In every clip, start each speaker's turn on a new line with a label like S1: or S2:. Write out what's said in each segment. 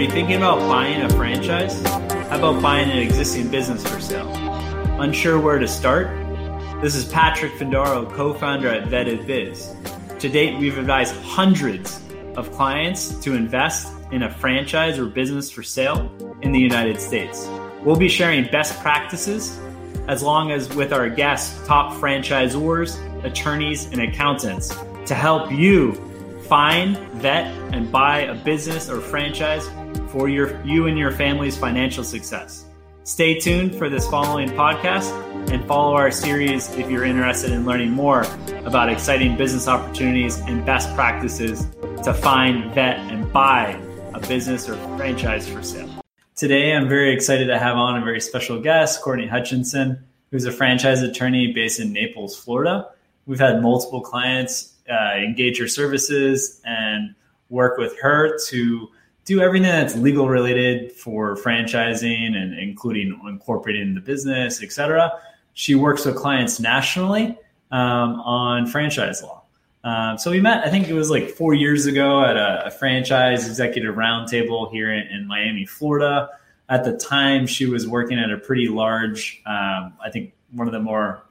S1: Are you thinking about buying a franchise? How about buying an existing business for sale? Unsure where to start? This is Patrick Findaro, co founder at Vetted Biz. To date, we've advised hundreds of clients to invest in a franchise or business for sale in the United States. We'll be sharing best practices as long as with our guests, top franchisors, attorneys, and accountants to help you find, vet, and buy a business or franchise for your you and your family's financial success. Stay tuned for this following podcast and follow our series if you're interested in learning more about exciting business opportunities and best practices to find, vet, and buy a business or franchise for sale. Today, I'm very excited to have on a very special guest, Courtney Hutchinson, who's a franchise attorney based in Naples, Florida. We've had multiple clients uh, engage her services and work with her to do everything that's legal related for franchising and including incorporating the business, etc. She works with clients nationally um, on franchise law. Um, so we met, I think it was like four years ago at a, a franchise executive roundtable here in, in, Miami, Florida. At the time, she was working at a pretty large, um, I think one of the more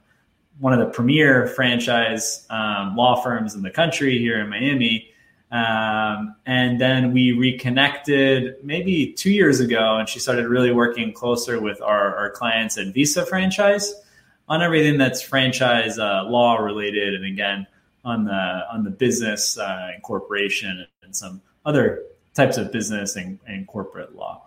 S1: one of the premier franchise um, law firms in the country here in Miami. Um, and then we reconnected maybe two years ago, and she started really working closer with our, our clients at Visa Franchise on everything that's franchise uh, law related, and again on the on the business uh, incorporation and some other types of business and, and corporate law.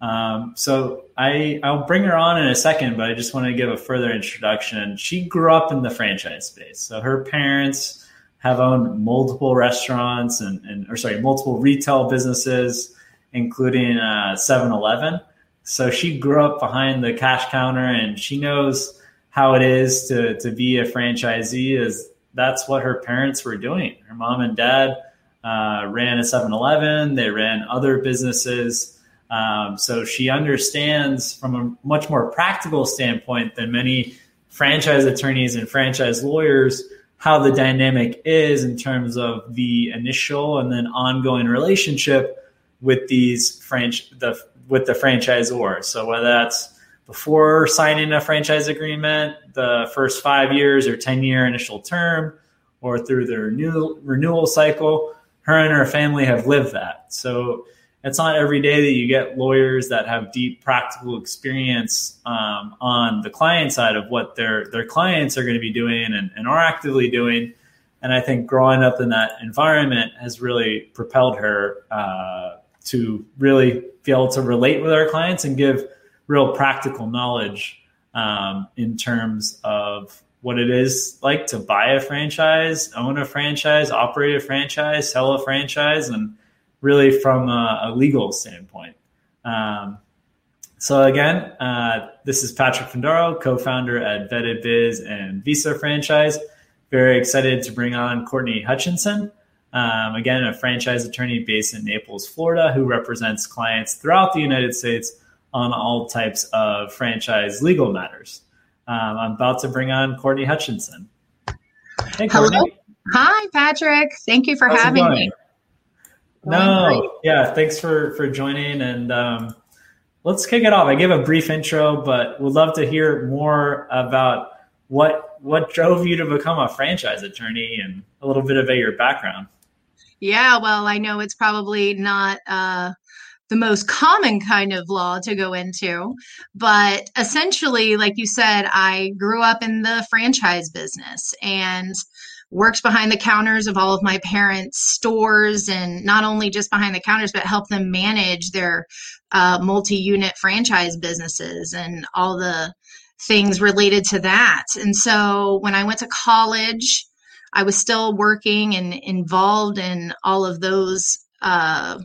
S1: Um, so I I'll bring her on in a second, but I just want to give a further introduction. She grew up in the franchise space, so her parents have owned multiple restaurants and, and or sorry, multiple retail businesses, including uh, 7-Eleven. So she grew up behind the cash counter, and she knows how it is to to be a franchisee. Is that's what her parents were doing. Her mom and dad uh, ran a 7-Eleven. They ran other businesses. Um, so she understands from a much more practical standpoint than many franchise attorneys and franchise lawyers how the dynamic is in terms of the initial and then ongoing relationship with these franch the with the franchisor. So whether that's before signing a franchise agreement, the first five years or ten year initial term, or through the renewal renewal cycle, her and her family have lived that. So it's not every day that you get lawyers that have deep practical experience um, on the client side of what their their clients are going to be doing and, and, are actively doing. And I think growing up in that environment has really propelled her uh, to really be able to relate with our clients and give real practical knowledge um, in terms of what it is like to buy a franchise, own a franchise, operate a franchise, sell a franchise, and really from a, a legal standpoint. Um, so again, uh, this is Patrick Findaro, co-founder at Vetted Biz and Visa Franchise. Very excited to bring on Courtney Hutchinson. Um, again, a franchise attorney based in Naples, Florida, who represents clients throughout the United States on all types of franchise legal matters. Um, I'm about to bring on Courtney Hutchinson.
S2: Hey, Courtney. Hello. Hi, Patrick. Thank you for How's having me.
S1: No, yeah, thanks for for joining, and um, let's kick it off. I gave a brief intro, but would love to hear more about what what drove you to become a franchise attorney and a little bit about your background.
S2: Yeah, well, I know it's probably not uh, the most common kind of law to go into, but essentially, like you said, I grew up in the franchise business and worked behind the counters of all of my parents' stores and not only just behind the counters, but help them manage their uh, multi unit franchise businesses and all the things related to that. And so when I went to college, I was still working and involved in all of those uh,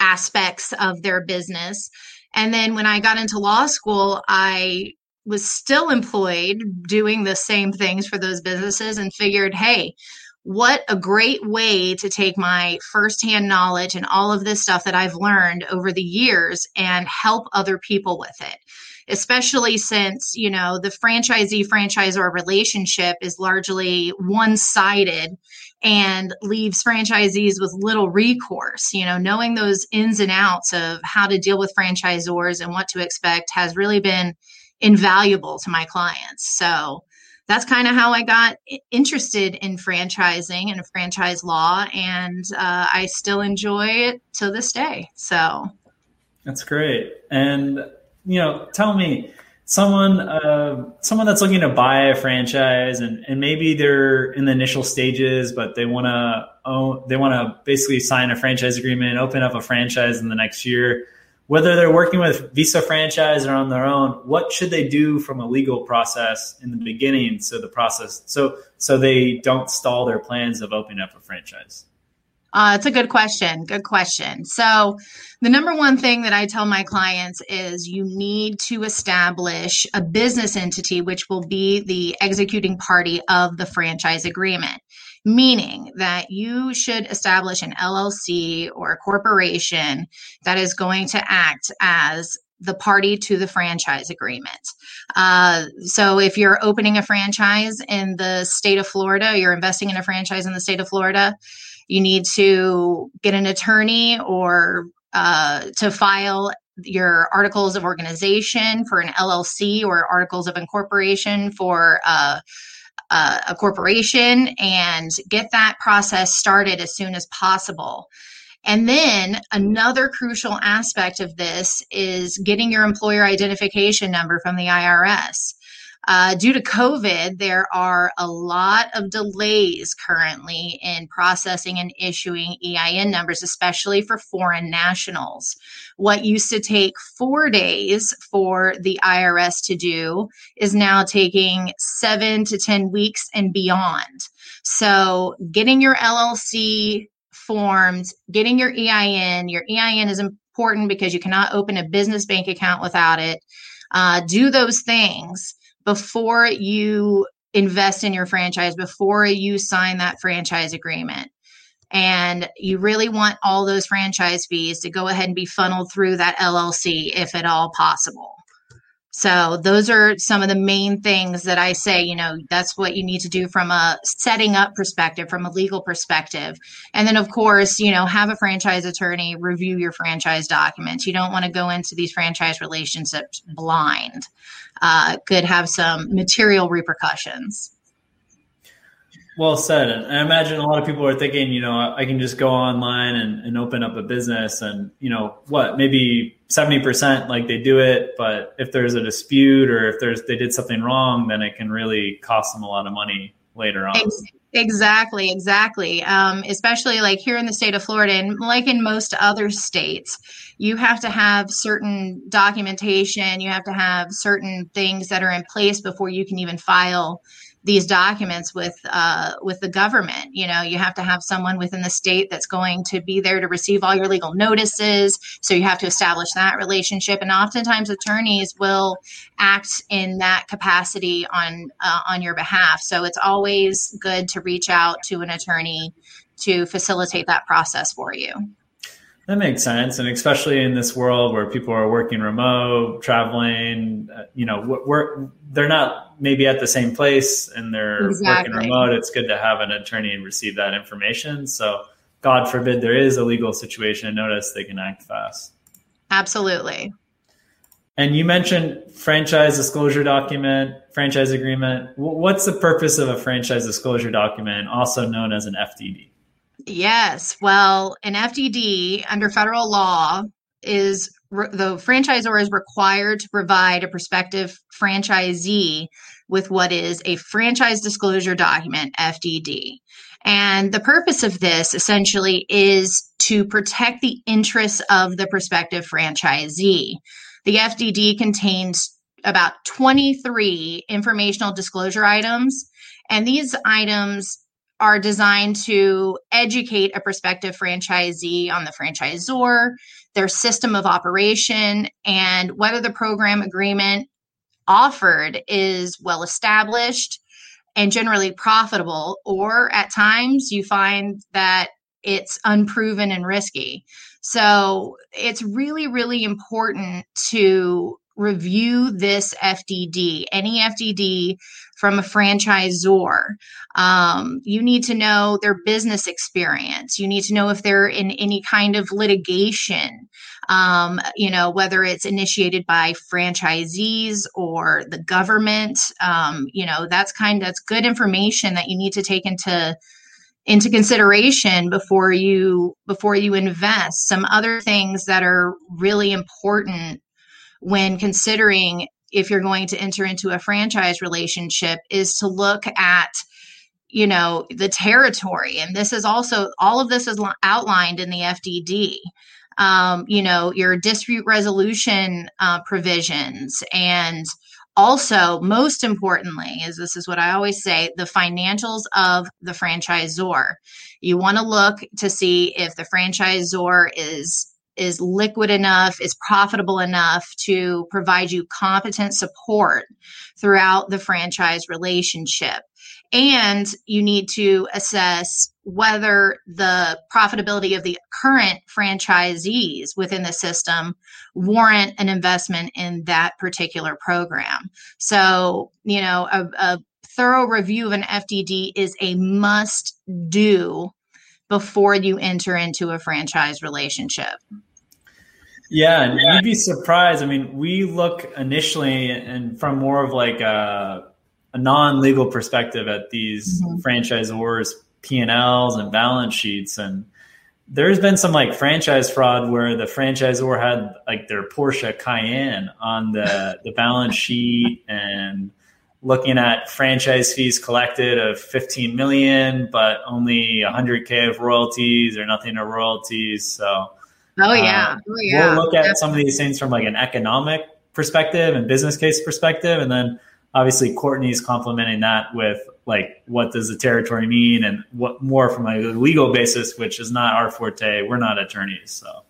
S2: aspects of their business. And then when I got into law school, I was still employed doing the same things for those businesses and figured, hey, what a great way to take my firsthand knowledge and all of this stuff that I've learned over the years and help other people with it. Especially since, you know, the franchisee franchisor relationship is largely one sided and leaves franchisees with little recourse. You know, knowing those ins and outs of how to deal with franchisors and what to expect has really been invaluable to my clients. So that's kind of how I got interested in franchising and franchise law, and uh, I still enjoy it to this day. So
S1: that's great. And you know, tell me someone uh, someone that's looking to buy a franchise and, and maybe they're in the initial stages but they want to own they want to basically sign a franchise agreement open up a franchise in the next year whether they're working with visa franchise or on their own what should they do from a legal process in the beginning so the process so so they don't stall their plans of opening up a franchise
S2: uh, it's a good question. Good question. So, the number one thing that I tell my clients is you need to establish a business entity, which will be the executing party of the franchise agreement, meaning that you should establish an LLC or a corporation that is going to act as the party to the franchise agreement. Uh, so if you're opening a franchise in the state of Florida, you're investing in a franchise in the state of Florida, you need to get an attorney or uh, to file your articles of organization for an LLC or articles of incorporation for uh, uh, a corporation and get that process started as soon as possible. And then another crucial aspect of this is getting your employer identification number from the IRS. Uh, due to COVID, there are a lot of delays currently in processing and issuing EIN numbers, especially for foreign nationals. What used to take four days for the IRS to do is now taking seven to 10 weeks and beyond. So, getting your LLC formed, getting your EIN, your EIN is important because you cannot open a business bank account without it. Uh, do those things before you invest in your franchise, before you sign that franchise agreement. And you really want all those franchise fees to go ahead and be funneled through that LLC if at all possible. So those are some of the main things that I say, you know, that's what you need to do from a setting up perspective, from a legal perspective. And then of course, you know, have a franchise attorney review your franchise documents. You don't want to go into these franchise relationships blind. Uh, could have some material repercussions.
S1: Well said. And I imagine a lot of people are thinking, you know, I can just go online and, and open up a business and, you know, what, maybe 70% like they do it. But if there's a dispute or if there's, they did something wrong, then it can really cost them a lot of money later on.
S2: Exactly, exactly. Um, especially like here in the state of Florida and like in most other states, you have to have certain documentation, you have to have certain things that are in place before you can even file these documents with uh, with the government. You know, you have to have someone within the state that's going to be there to receive all your legal notices. So you have to establish that relationship, and oftentimes attorneys will act in that capacity on uh, on your behalf. So it's always good to reach out to an attorney to facilitate that process for you.
S1: That makes sense, and especially in this world where people are working remote, traveling, uh, you know, we're, they're not maybe at the same place and they're exactly. working remote. It's good to have an attorney and receive that information. So, God forbid there is a legal situation, notice they can act fast.
S2: Absolutely.
S1: And you mentioned franchise disclosure document, franchise agreement. What's the purpose of a franchise disclosure document, also known as an FDD?
S2: Yes. Well, an FDD under federal law is re- the franchisor is required to provide a prospective franchisee with what is a franchise disclosure document, FDD. And the purpose of this essentially is to protect the interests of the prospective franchisee. The FDD contains about 23 informational disclosure items, and these items are designed to educate a prospective franchisee on the franchisor, their system of operation, and whether the program agreement offered is well established and generally profitable, or at times you find that it's unproven and risky. So it's really, really important to review this FDD, any FDD from a franchisor. Um, you need to know their business experience. You need to know if they're in any kind of litigation, um, you know, whether it's initiated by franchisees or the government. Um, you know, that's kind that's good information that you need to take into into consideration before you before you invest some other things that are really important when considering if you're going to enter into a franchise relationship is to look at you know the territory. And this is also all of this is outlined in the fdd um, you know your dispute resolution uh, provisions. And also most importantly is this is what i always say the financials of the franchisor. You want to look to see if the franchisor is is liquid enough, is profitable enough to provide you competent support throughout the franchise relationship. And you need to assess whether the profitability of the current franchisees within the system warrant an investment in that particular program. So, you know, a, a thorough review of an FDD is a must do before you enter into a franchise relationship.
S1: Yeah, and you'd be surprised. I mean, we look initially and from more of like a, a non-legal perspective at these mm-hmm. franchisors' P and Ls and balance sheets, and there's been some like franchise fraud where the franchisor had like their Porsche Cayenne on the the balance sheet and looking at franchise fees collected of 15 million but only 100k of royalties or nothing of royalties so
S2: Oh yeah. Uh, oh yeah.
S1: We'll look at some of these things from like an economic perspective and business case perspective, and then obviously Courtney's complementing that with like what does the territory mean and what more from a legal basis, which is not our forte. We're not attorneys, so.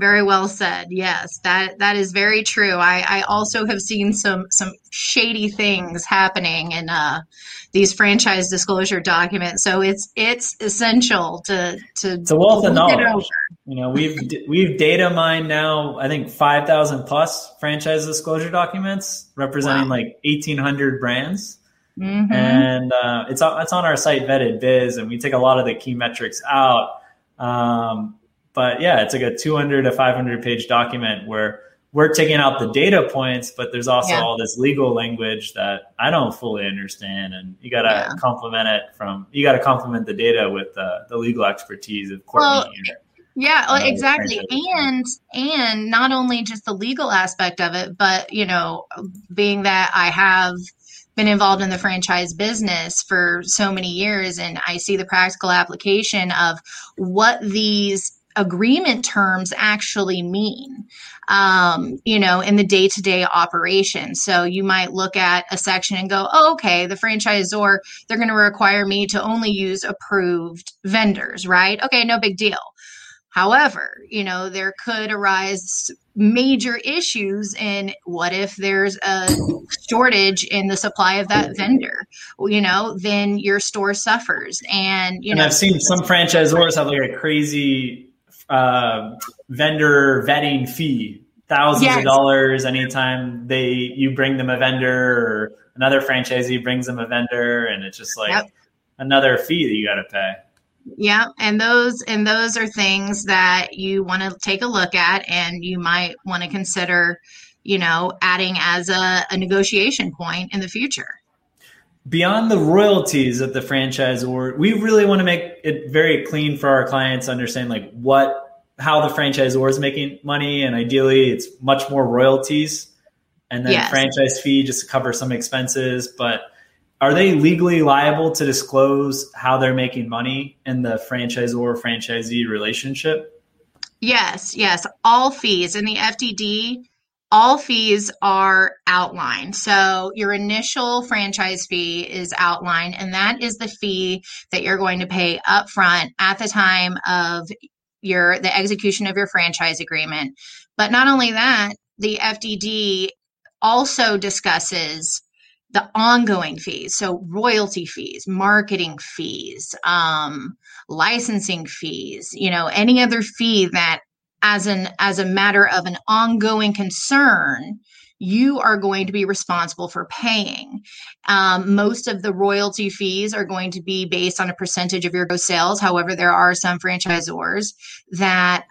S2: Very well said. Yes, that that is very true. I, I also have seen some some shady things happening in uh, these franchise disclosure documents. So it's it's essential to to
S1: it's a wealth of knowledge. You know, we've we've data mined now. I think five thousand plus franchise disclosure documents representing wow. like eighteen hundred brands. Mm-hmm. And uh, it's it's on our site vetted biz, and we take a lot of the key metrics out. Um, but yeah, it's like a 200 to 500 page document where we're taking out the data points, but there's also yeah. all this legal language that I don't fully understand, and you got to yeah. complement it from you got to complement the data with uh, the legal expertise of Courtney. Well,
S2: yeah, uh, exactly, and and not only just the legal aspect of it, but you know, being that I have been involved in the franchise business for so many years, and I see the practical application of what these agreement terms actually mean um, you know in the day-to-day operation. So you might look at a section and go oh, okay the franchisor they're going to require me to only use approved vendors right? Okay no big deal. However you know there could arise major issues in what if there's a shortage in the supply of that vendor? You know then your store suffers and you
S1: and
S2: know
S1: i've seen some franchisors have like a crazy uh, vendor vetting fee, thousands yes. of dollars anytime they you bring them a vendor or another franchisee brings them a vendor, and it's just like yep. another fee that you got to pay.
S2: Yeah, and those and those are things that you want to take a look at, and you might want to consider, you know, adding as a, a negotiation point in the future
S1: beyond the royalties of the franchise or we really want to make it very clean for our clients to understand like what how the franchisor is making money and ideally it's much more royalties and then yes. franchise fee just to cover some expenses. But are they legally liable to disclose how they're making money in the franchisor franchisee relationship?
S2: Yes yes. All fees. In the fdd all fees are outlined. So your initial franchise fee is outlined, and that is the fee that you're going to pay upfront at the time of your the execution of your franchise agreement. But not only that, the FDD also discusses the ongoing fees so royalty fees marketing fees um, licensing fees you know any other fee that as an as a matter of an ongoing concern you are going to be responsible for paying. Um, most of the royalty fees are going to be based on a percentage of your gross sales. However, there are some franchisors that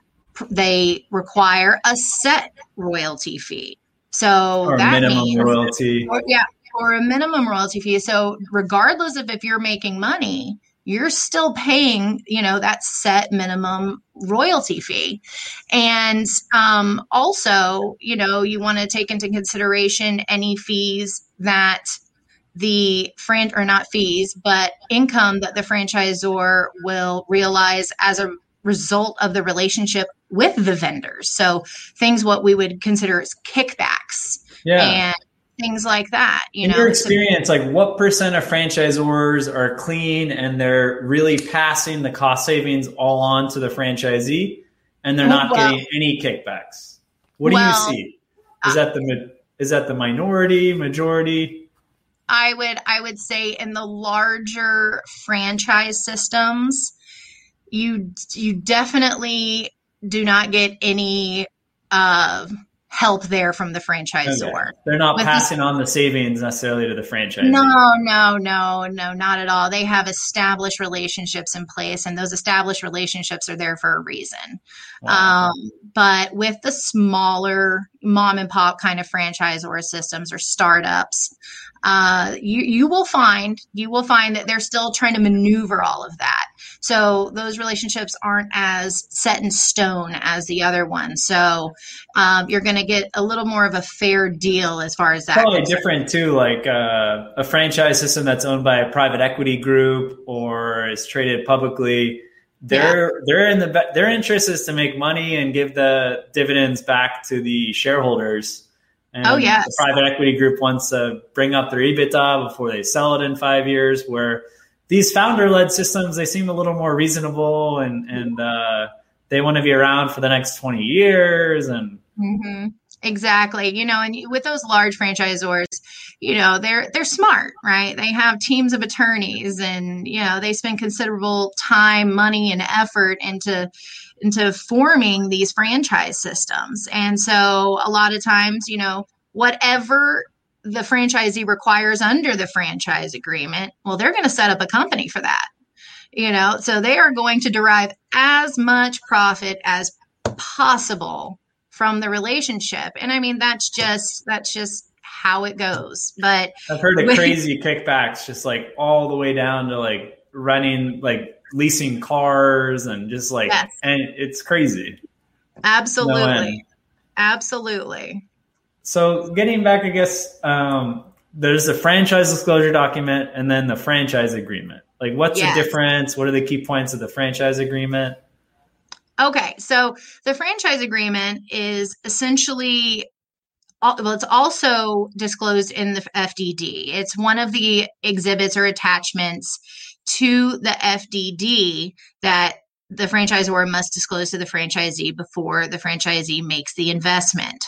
S2: they require a set royalty fee. So
S1: or
S2: that
S1: minimum
S2: means,
S1: royalty.
S2: Or, yeah, or a minimum royalty fee. So regardless of if you're making money, you're still paying, you know, that set minimum royalty fee. And um, also, you know, you want to take into consideration any fees that the fran or not fees, but income that the franchisor will realize as a result of the relationship with the vendors. So things what we would consider as kickbacks. Yeah. And things like that. You
S1: In
S2: know,
S1: your experience, so, like what percent of franchisors are clean and they're really passing the cost savings all on to the franchisee, and they're not well, getting any kickbacks? What well, do you see? Is that the is that the minority, majority?
S2: I would I would say in the larger franchise systems, you you definitely do not get any uh, help there from the franchisor. Okay.
S1: They're not With passing the, on the savings necessarily to the franchise.
S2: No, no, no, no, not at all. They have established relationships in place, and those established relationships are there for a reason. Wow. Um, but with the smaller mom and pop kind of franchise or systems or startups, uh, you you will find you will find that they're still trying to maneuver all of that. So those relationships aren't as set in stone as the other ones. So um, you're going to get a little more of a fair deal as far as that.
S1: Probably different too, like uh, a franchise system that's owned by a private equity group or is traded publicly. Their yeah. they're in the their interest is to make money and give the dividends back to the shareholders.
S2: And oh yeah,
S1: the private equity group wants to bring up their EBITDA before they sell it in five years. Where these founder led systems, they seem a little more reasonable and and uh, they want to be around for the next twenty years. And
S2: mm-hmm. exactly, you know, and with those large franchisors, you know, they're they're smart, right? They have teams of attorneys, and you know, they spend considerable time, money, and effort into into forming these franchise systems. And so a lot of times, you know, whatever the franchisee requires under the franchise agreement, well, they're going to set up a company for that. You know, so they are going to derive as much profit as possible from the relationship. And I mean, that's just, that's just how it goes. But
S1: I've heard of crazy kickbacks, just like all the way down to like running, like leasing cars and just like yes. and it's crazy.
S2: Absolutely. No absolutely.
S1: So getting back i guess um, there's the franchise disclosure document and then the franchise agreement. Like what's yes. the difference? What are the key points of the franchise agreement?
S2: Okay. So the franchise agreement is essentially well, it's also disclosed in the FDD. It's one of the exhibits or attachments to the FDD that the franchisor must disclose to the franchisee before the franchisee makes the investment.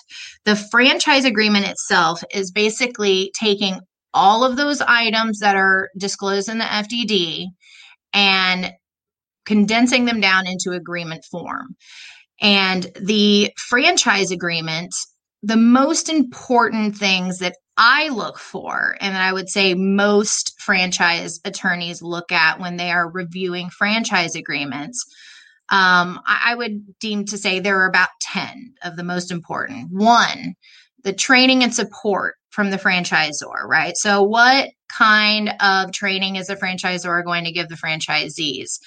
S2: The franchise agreement itself is basically taking all of those items that are disclosed in the FDD and condensing them down into agreement form. And the franchise agreement, the most important things that I look for, and I would say most franchise attorneys look at when they are reviewing franchise agreements, um, I, I would deem to say there are about 10 of the most important. One, the training and support from the franchisor, right? So, what kind of training is the franchisor going to give the franchisees?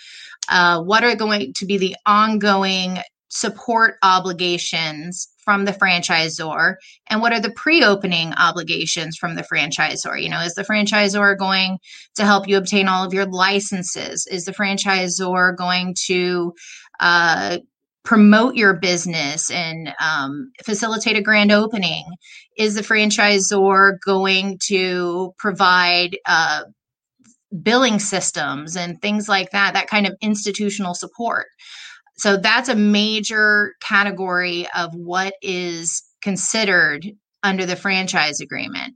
S2: Uh, what are going to be the ongoing support obligations from the franchisor? And what are the pre-opening obligations from the franchisor? You know is the franchisor going to help you obtain all of your licenses? Is the franchisor going to uh, promote your business and um, facilitate a grand opening? Is the franchisor going to provide uh, billing systems and things like that that kind of institutional support so that's a major category of what is considered under the franchise agreement.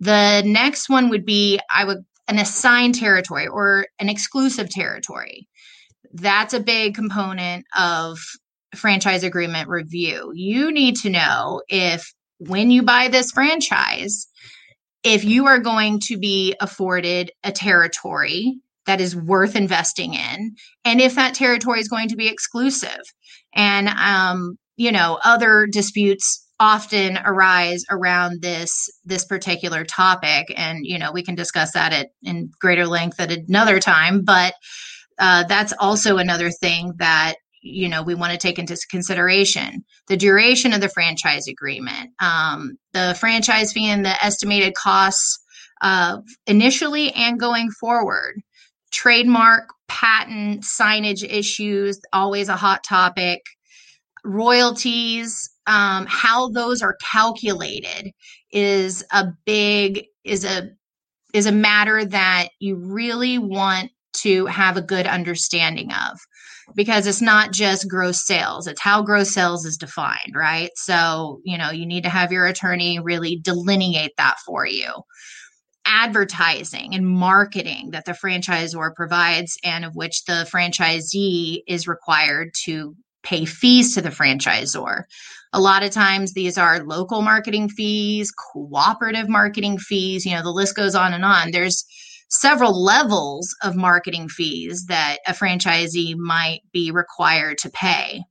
S2: The next one would be I would an assigned territory or an exclusive territory. That's a big component of franchise agreement review. You need to know if when you buy this franchise, if you are going to be afforded a territory that is worth investing in, and if that territory is going to be exclusive. And, um, you know, other disputes often arise around this this particular topic and you know we can discuss that at in greater length at another time but uh, that's also another thing that you know we want to take into consideration the duration of the franchise agreement um, the franchise fee and the estimated costs uh, initially and going forward trademark patent signage issues always a hot topic. Royalties um, how those are calculated is a big is a is a matter that you really want to have a good understanding of because it's not just gross sales it's how gross sales is defined right? So you know you need to have your attorney really delineate that for you advertising and marketing that the franchisor provides and of which the franchisee is required to pay fees to the franchisor a lot of times these are local marketing fees cooperative marketing fees you know the list goes on and on there's several levels of marketing fees that a franchisee might be required to pay.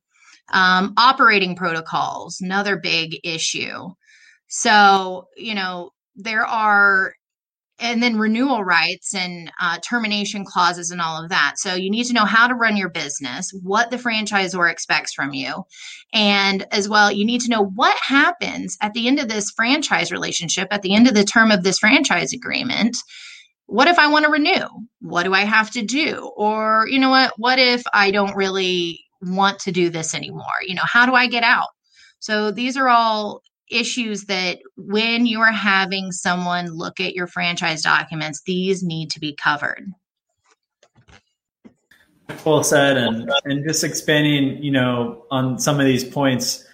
S2: Um, operating protocols, another big issue. So, you know, there are, and then renewal rights and uh, termination clauses and all of that. So, you need to know how to run your business, what the franchisor expects from you. And as well, you need to know what happens at the end of this franchise relationship, at the end of the term of this franchise agreement what if I want to renew? What do I have to do? Or, you know what? What if I don't really want to do this anymore? You know, how do I get out? So these are all issues that when you are having someone look at your franchise documents, these need to be covered.
S1: Well said. And, and just expanding, you know, on some of these points,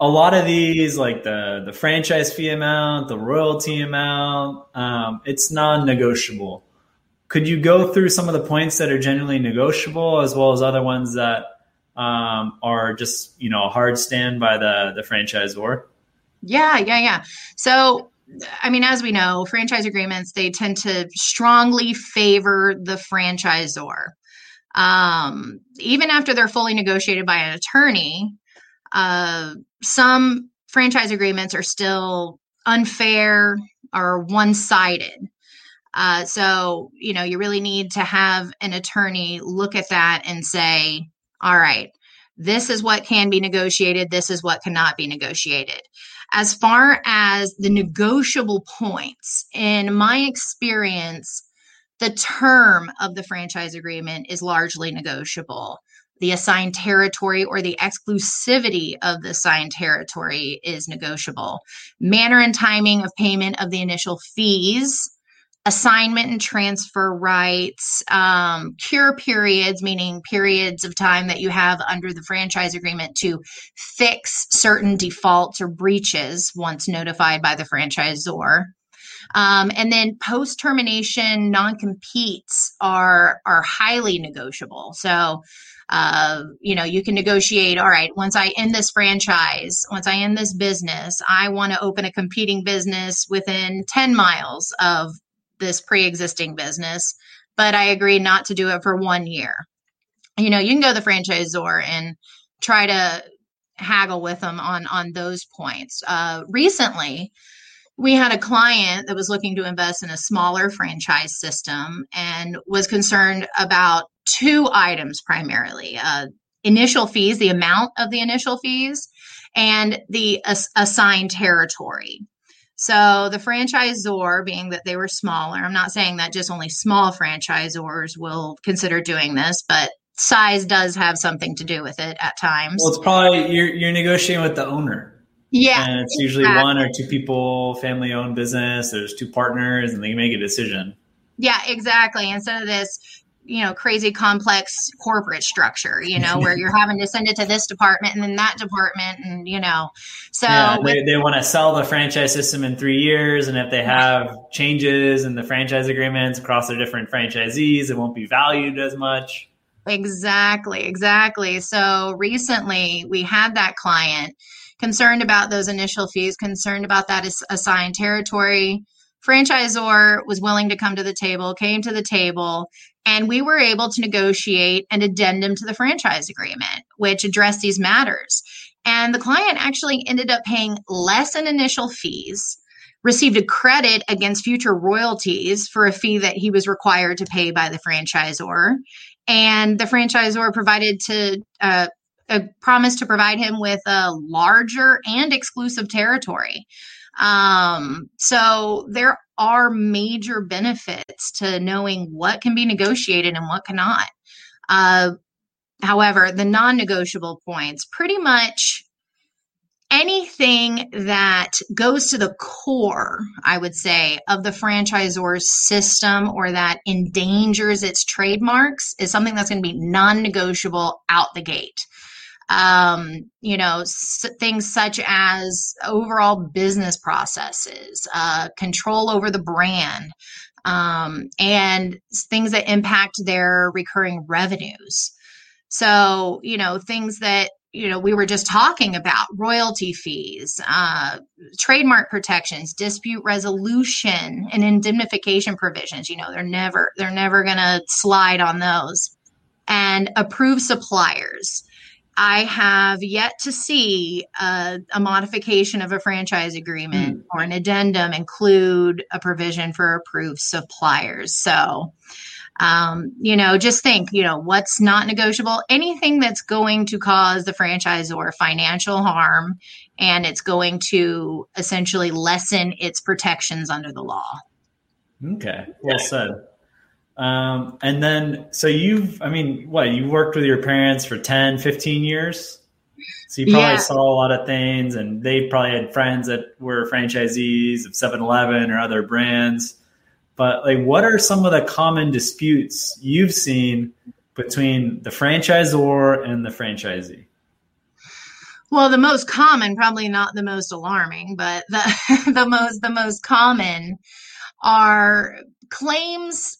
S1: a lot of these, like the the franchise fee amount, the royalty amount, um, it's non-negotiable. Could you go through some of the points that are generally negotiable, as well as other ones that um, are just you know a hard stand by the the franchisor?
S2: Yeah, yeah, yeah. So I mean, as we know, franchise agreements they tend to strongly favor the franchisor. Um, even after they're fully negotiated by an attorney, uh, some franchise agreements are still unfair or one sided. Uh, so, you know, you really need to have an attorney look at that and say, all right, this is what can be negotiated, this is what cannot be negotiated. As far as the negotiable points, in my experience, the term of the franchise agreement is largely negotiable the assigned territory or the exclusivity of the assigned territory is negotiable. Manner and timing of payment of the initial fees, assignment and transfer rights, um, cure periods, meaning periods of time that you have under the franchise agreement to fix certain defaults or breaches once notified by the franchisor. Um, and then post termination non competes are are highly negotiable. So uh, you know, you can negotiate. All right, once I end this franchise, once I end this business, I want to open a competing business within 10 miles of this pre existing business, but I agree not to do it for one year. You know, you can go to the franchisor and try to haggle with them on on those points. Uh, recently, we had a client that was looking to invest in a smaller franchise system and was concerned about two items primarily uh, initial fees, the amount of the initial fees, and the ass- assigned territory. So the franchisor, being that they were smaller, I'm not saying that just only small franchisors will consider doing this, but size does have something to do with it at times.
S1: Well, it's probably you're, you're negotiating with the owner.
S2: Yeah.
S1: And it's usually exactly. one or two people, family owned business. There's two partners and they make a decision.
S2: Yeah, exactly. Instead of this you know crazy complex corporate structure you know where you're having to send it to this department and then that department and you know so
S1: yeah, they, with, they want to sell the franchise system in three years and if they have changes in the franchise agreements across their different franchisees it won't be valued as much
S2: Exactly, exactly. So recently we had that client concerned about those initial fees, concerned about that assigned territory. Franchisor was willing to come to the table, came to the table, and we were able to negotiate an addendum to the franchise agreement, which addressed these matters. And the client actually ended up paying less in initial fees, received a credit against future royalties for a fee that he was required to pay by the franchisor. And the franchisor provided to uh, a promise to provide him with a larger and exclusive territory. Um, so there are major benefits to knowing what can be negotiated and what cannot. Uh, however, the non negotiable points pretty much anything that goes to the core, I would say, of the franchisor's system or that endangers its trademarks is something that's going to be non negotiable out the gate um, you know, s- things such as overall business processes, uh, control over the brand, um, and things that impact their recurring revenues. So, you know, things that you know we were just talking about royalty fees uh, trademark protections dispute resolution and indemnification provisions. You know they're never they're never going to slide on those. And approved suppliers I have yet to see a, a modification of a franchise agreement mm. or an addendum include a provision for approved suppliers. So, um, you know, just think, you know, what's not negotiable? Anything that's going to cause the franchisor financial harm and it's going to essentially lessen its protections under the law.
S1: Okay, well said. Um, and then, so you've, I mean, what, you worked with your parents for 10, 15 years? So you probably yeah. saw a lot of things, and they probably had friends that were franchisees of 7 Eleven or other brands. But, like, what are some of the common disputes you've seen between the franchisor and the franchisee?
S2: Well, the most common, probably not the most alarming, but the the most the most common are claims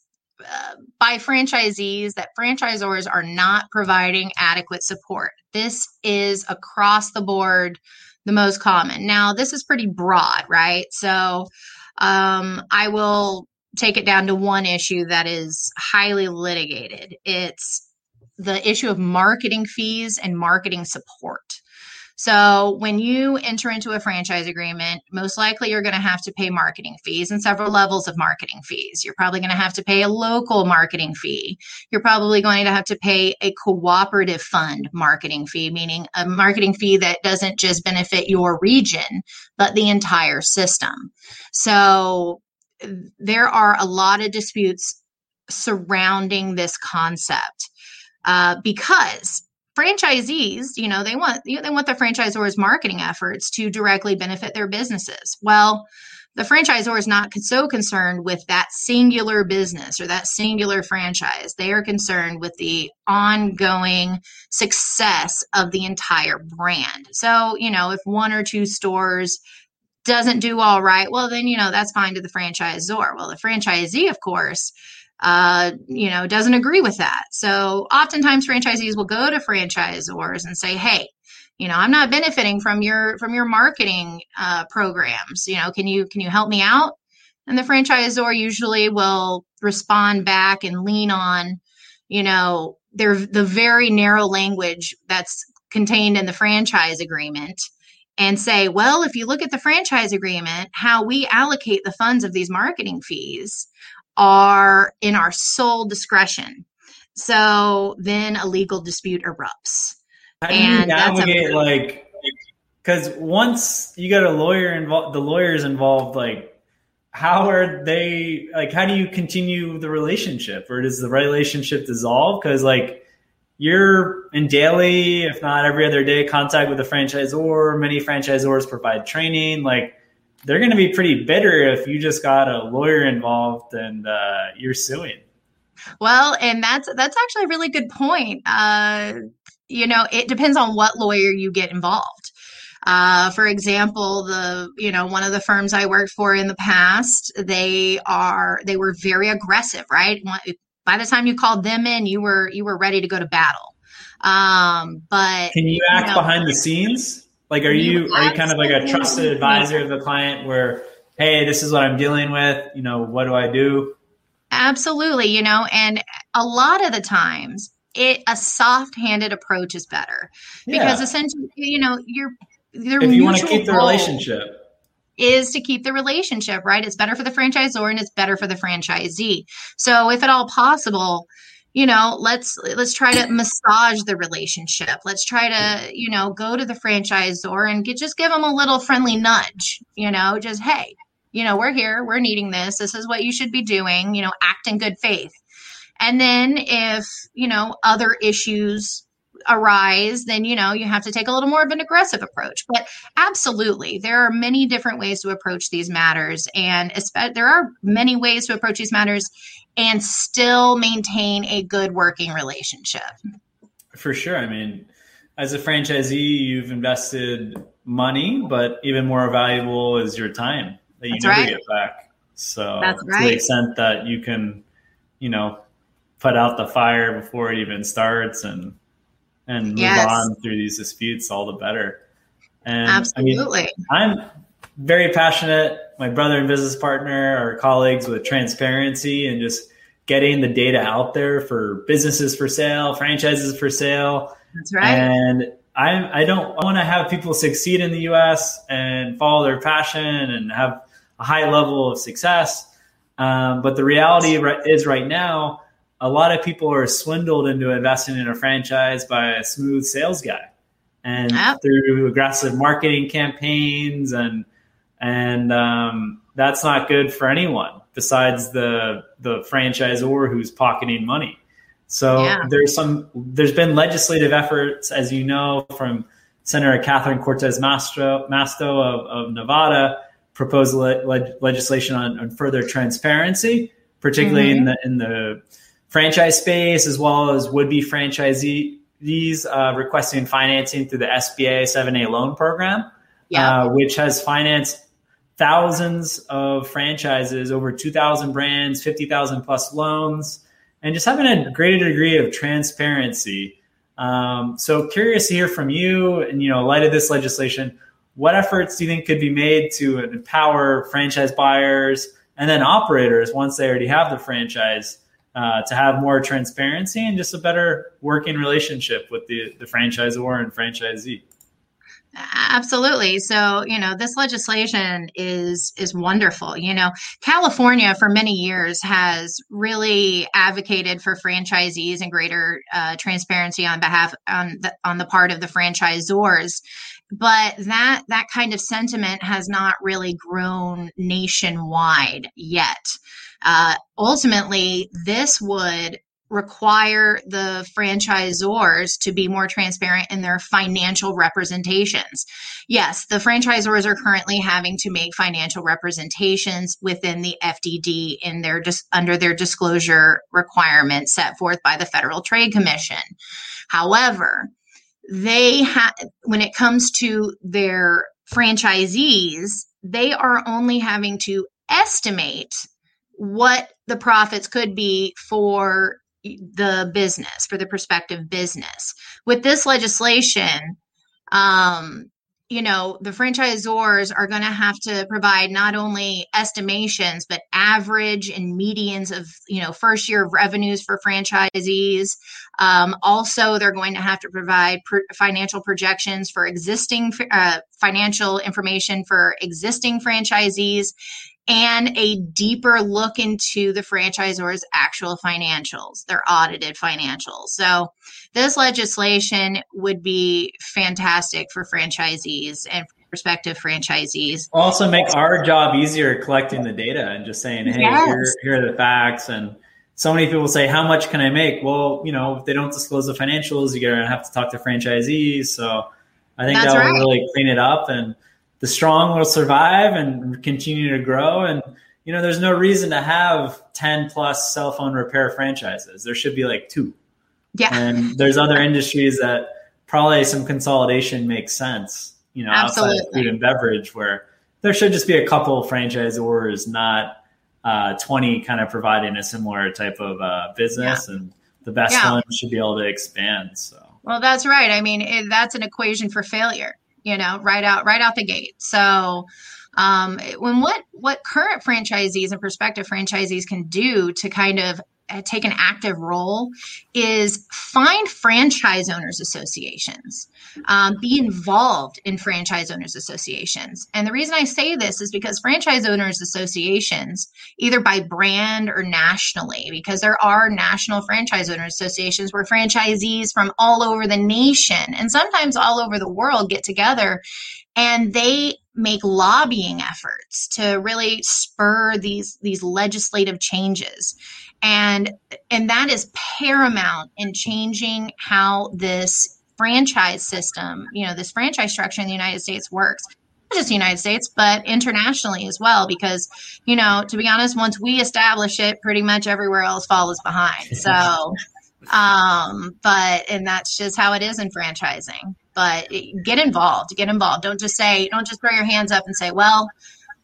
S2: by franchisees that franchisors are not providing adequate support. This is across the board the most common. Now, this is pretty broad, right? So, um, I will take it down to one issue that is highly litigated. It's the issue of marketing fees and marketing support. So when you enter into a franchise agreement, most likely you're going to have to pay marketing fees and several levels of marketing fees. You're probably going to have to pay a local marketing fee. You're probably going to have to pay a cooperative fund marketing fee, meaning a marketing fee that doesn't just benefit your region, but the entire system. So there are a lot of disputes surrounding this concept uh, because franchisees you know they want they want the franchisors marketing efforts to directly benefit their businesses. Well the franchisor is not so concerned with that singular business or that singular franchise. They are concerned with the ongoing success of the entire brand. So you know if one or two stores doesn't do all right well then you know that's fine to the franchisor. Well the franchisee of course uh, you know, doesn't agree with that. So oftentimes franchisees will go to franchisors and say, "Hey, you know, I'm not benefiting from your from your marketing uh, programs. You know, can you can you help me out?" And the franchisor usually will respond back and lean on, you know, their the very narrow language that's contained in the franchise agreement and say, well, if you look at the franchise agreement, how we allocate the funds of these marketing fees, are in our sole discretion. So then a legal dispute erupts.
S1: How do and you navigate like because once you get a lawyer involved, the lawyers involved, like how are they like how do you continue the relationship or does the relationship dissolve? Because like you're in daily, if not every other day, contact with the franchisor. Many franchisors provide training. Like they're going to be pretty bitter if you just got a lawyer involved and uh, you're suing.
S2: Well, and that's that's actually a really good point. Uh, you know, it depends on what lawyer you get involved. Uh, for example, the you know one of the firms I worked for in the past, they are they were very aggressive, right? by the time you called them in, you were you were ready to go to battle. Um, but
S1: can you act you know, behind the scenes? Like, are you, are you kind of like a trusted advisor of the client where, hey, this is what I'm dealing with. You know, what do I do?
S2: Absolutely. You know, and a lot of the times, it a soft-handed approach is better yeah. because essentially, you know, you're
S1: if you want to keep the relationship
S2: is to keep the relationship, right? It's better for the franchisor and it's better for the franchisee. So if at all possible, you know, let's let's try to massage the relationship. Let's try to, you know, go to the franchisor and get, just give them a little friendly nudge, you know, just hey, you know, we're here, we're needing this. This is what you should be doing, you know, act in good faith. And then if, you know, other issues arise, then you know you have to take a little more of an aggressive approach. But absolutely, there are many different ways to approach these matters, and there are many ways to approach these matters and still maintain a good working relationship.
S1: For sure. I mean, as a franchisee, you've invested money, but even more valuable is your time that you That's never right. get back. So That's right. to the extent that you can, you know, put out the fire before it even starts and and move yes. on through these disputes, all the better.
S2: And absolutely,
S1: I mean, I'm very passionate. My brother and business partner are colleagues with transparency and just getting the data out there for businesses for sale, franchises for sale.
S2: That's right.
S1: And I, I don't want to have people succeed in the U.S. and follow their passion and have a high level of success. Um, but the reality is, right now, a lot of people are swindled into investing in a franchise by a smooth sales guy and yep. through aggressive marketing campaigns and and um, that's not good for anyone besides the the franchisor who's pocketing money so yeah. there's some there's been legislative efforts as you know from senator catherine cortez masto, masto of, of nevada proposed le- le- legislation on, on, further transparency particularly mm-hmm. in the in the franchise space as well as would be franchisees uh, requesting financing through the SBA 7A loan program, yeah. uh, which has financed thousands of franchises, over 2,000 brands, 50,000 plus loans, and just having a greater degree of transparency. Um, so curious to hear from you and, you know, in light of this legislation, what efforts do you think could be made to empower franchise buyers and then operators once they already have the franchise uh, to have more transparency and just a better working relationship with the, the franchisor and franchisee.
S2: Absolutely. So, you know, this legislation is is wonderful. You know, California for many years has really advocated for franchisees and greater uh, transparency on behalf on the, on the part of the franchisors, but that that kind of sentiment has not really grown nationwide yet. Uh, ultimately, this would require the franchisors to be more transparent in their financial representations. Yes, the franchisors are currently having to make financial representations within the FDD in their dis- under their disclosure requirements set forth by the Federal Trade Commission. However, they have when it comes to their franchisees, they are only having to estimate what the profits could be for the business, for the prospective business. With this legislation, um, you know, the franchisors are going to have to provide not only estimations, but average and medians of, you know, first year revenues for franchisees. Um, also, they're going to have to provide financial projections for existing uh, financial information for existing franchisees and a deeper look into the franchisor's actual financials, their audited financials. So, this legislation would be fantastic for franchisees and prospective franchisees.
S1: Also, make our job easier collecting the data and just saying, hey, yes. here, here are the facts. And so many people say, how much can I make? Well, you know, if they don't disclose the financials, you're going to have to talk to franchisees. So, I think that will right. really clean it up and the strong will survive and continue to grow. And, you know, there's no reason to have 10 plus cell phone repair franchises. There should be like two.
S2: Yeah.
S1: And there's other industries that probably some consolidation makes sense, you know, Absolutely. outside of food and beverage where there should just be a couple franchisors, not uh, 20 kind of providing a similar type of uh, business, yeah. and the best yeah. one should be able to expand. So,
S2: well, that's right. I mean, it, that's an equation for failure. You know, right out right out the gate. So, um, when what what current franchisees and prospective franchisees can do to kind of take an active role is find franchise owners associations um, be involved in franchise owners associations. And the reason i say this is because franchise owners associations either by brand or nationally because there are national franchise owners associations where franchisees from all over the nation and sometimes all over the world get together and they make lobbying efforts to really spur these these legislative changes and and that is paramount in changing how this franchise system you know this franchise structure in the united states works not just the united states but internationally as well because you know to be honest once we establish it pretty much everywhere else follows behind so um but and that's just how it is in franchising but get involved get involved don't just say don't just throw your hands up and say well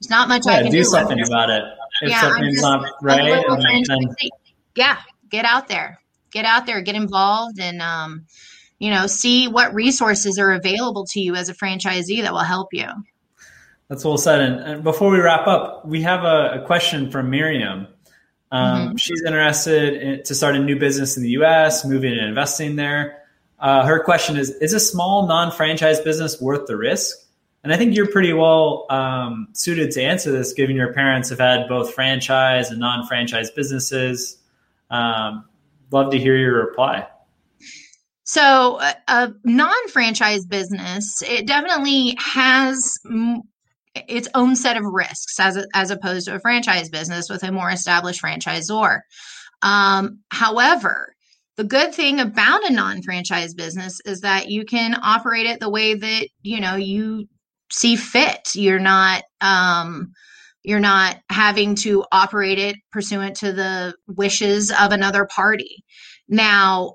S2: there's not much
S1: yeah,
S2: I can
S1: do. Do something about it. If yeah, something's not right, then,
S2: yeah, get out there, get out there, get involved, and um, you know, see what resources are available to you as a franchisee that will help you.
S1: That's well said. And, and before we wrap up, we have a, a question from Miriam. Um, mm-hmm. She's interested in, to start a new business in the U.S., moving and investing there. Uh, her question is: Is a small non-franchise business worth the risk? And I think you're pretty well um, suited to answer this, given your parents have had both franchise and non-franchise businesses. Um, love to hear your reply.
S2: So, a, a non-franchise business, it definitely has m- its own set of risks as a, as opposed to a franchise business with a more established franchisor. Um, however, the good thing about a non-franchise business is that you can operate it the way that you know you see fit. You're not um, you're not having to operate it pursuant to the wishes of another party. Now,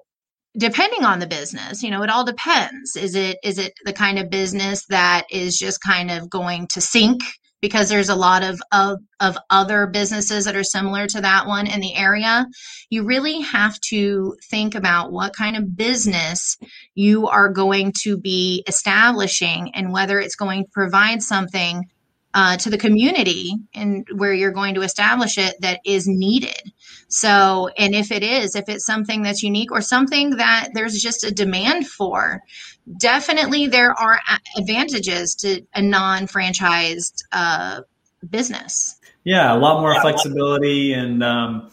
S2: depending on the business, you know, it all depends. Is it is it the kind of business that is just kind of going to sink because there's a lot of, of, of other businesses that are similar to that one in the area, you really have to think about what kind of business you are going to be establishing and whether it's going to provide something uh, to the community and where you're going to establish it that is needed. So, and if it is, if it's something that's unique or something that there's just a demand for, definitely there are advantages to a non-franchised uh, business.
S1: Yeah, a lot more flexibility, and um,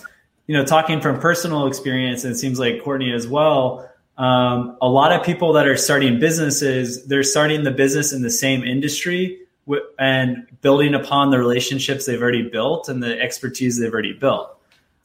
S1: you know, talking from personal experience, and it seems like Courtney as well. Um, a lot of people that are starting businesses, they're starting the business in the same industry and building upon the relationships they've already built and the expertise they've already built.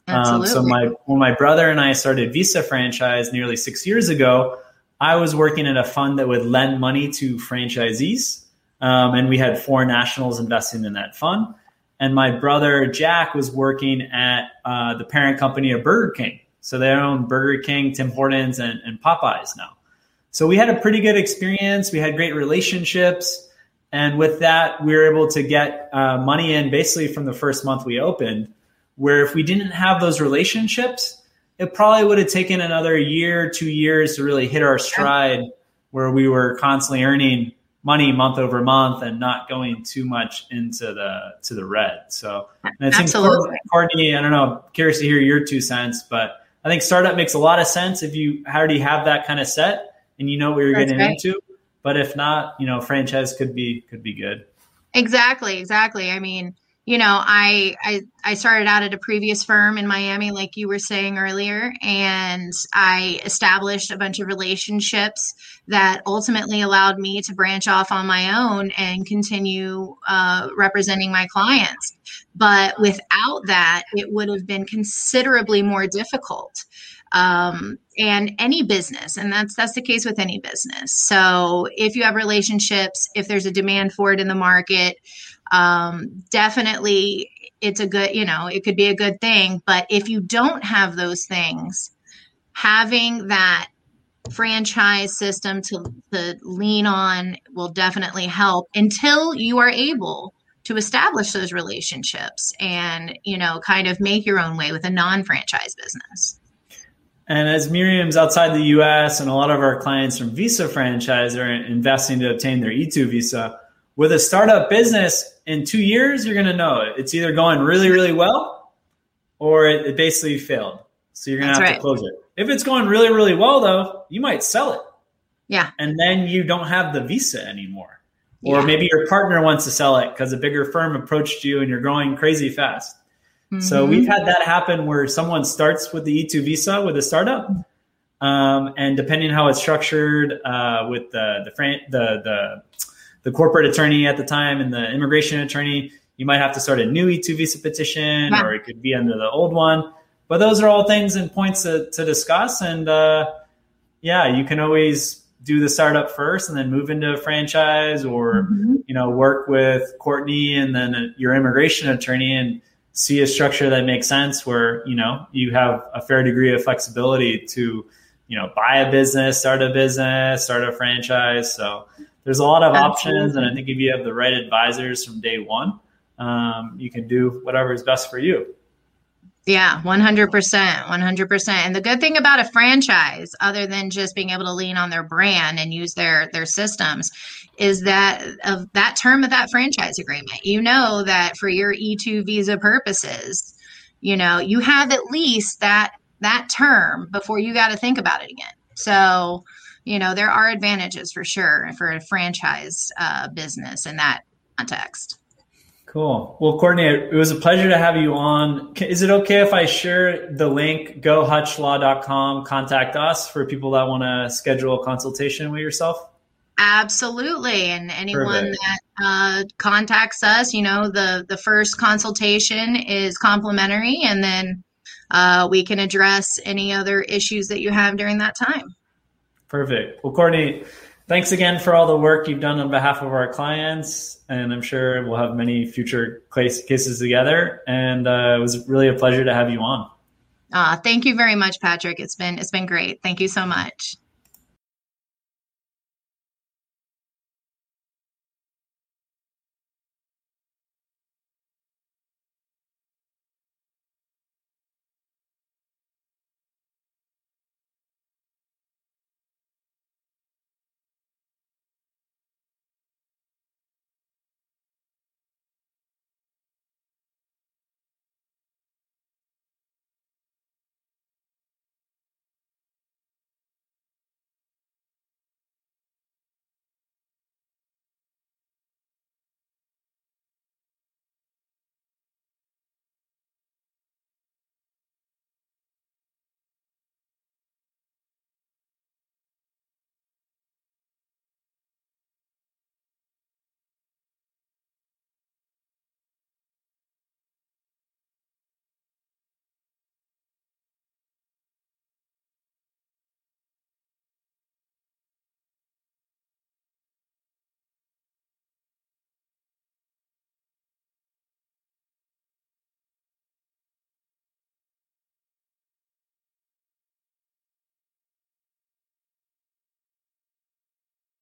S1: Um, so my when my brother and I started Visa franchise nearly six years ago, I was working at a fund that would lend money to franchisees, um, and we had four nationals investing in that fund. And my brother Jack was working at uh, the parent company of Burger King. So they own Burger King, Tim Hortons, and, and Popeyes now. So we had a pretty good experience. We had great relationships. And with that, we were able to get uh, money in basically from the first month we opened. Where if we didn't have those relationships, it probably would have taken another year, two years to really hit our stride where we were constantly earning money month over month and not going too much into the to the red. So I think Absolutely. Courtney, I don't know, curious to hear your two cents, but I think startup makes a lot of sense if you already have that kind of set and you know what you're That's getting right. into. But if not, you know, franchise could be could be good.
S2: Exactly, exactly. I mean, you know, I, I I started out at a previous firm in Miami, like you were saying earlier, and I established a bunch of relationships that ultimately allowed me to branch off on my own and continue uh, representing my clients. But without that, it would have been considerably more difficult. Um, and any business and that's that's the case with any business so if you have relationships if there's a demand for it in the market um, definitely it's a good, you know, it could be a good thing. But if you don't have those things, having that franchise system to, to lean on will definitely help until you are able to establish those relationships and you know kind of make your own way with a non-franchise business
S1: and as Miriam's outside the US and a lot of our clients from Visa franchise are investing to obtain their E2 visa, with a startup business in two years, you're going to know it. It's either going really, really well or it, it basically failed. So you're going to have right. to close it. If it's going really, really well, though, you might sell it.
S2: Yeah.
S1: And then you don't have the visa anymore. Or yeah. maybe your partner wants to sell it because a bigger firm approached you and you're growing crazy fast. Mm-hmm. So we've had that happen where someone starts with the E2 visa with a startup. Um, and depending how it's structured uh, with the the, fran- the the the corporate attorney at the time and the immigration attorney, you might have to start a new E2 visa petition, or it could be under the old one. But those are all things and points to, to discuss. And uh, yeah, you can always do the startup first and then move into a franchise, or mm-hmm. you know work with Courtney and then your immigration attorney and see a structure that makes sense where you know you have a fair degree of flexibility to you know buy a business start a business start a franchise so there's a lot of Absolutely. options and i think if you have the right advisors from day one um, you can do whatever is best for you
S2: yeah, 100%. 100%. And the good thing about a franchise other than just being able to lean on their brand and use their their systems is that of that term of that franchise agreement. You know that for your E2 visa purposes, you know, you have at least that that term before you got to think about it again. So, you know, there are advantages for sure for a franchise uh, business in that context.
S1: Cool. Well, Courtney, it was a pleasure to have you on. Is it okay if I share the link, gohutchlaw.com, contact us for people that want to schedule a consultation with yourself?
S2: Absolutely. And anyone Perfect. that uh, contacts us, you know, the, the first consultation is complimentary, and then uh, we can address any other issues that you have during that time.
S1: Perfect. Well, Courtney, thanks again for all the work you've done on behalf of our clients. And I'm sure we'll have many future cases together. And uh, it was really a pleasure to have you on.
S2: Uh, thank you very much, Patrick. It's been it's been great. Thank you so much.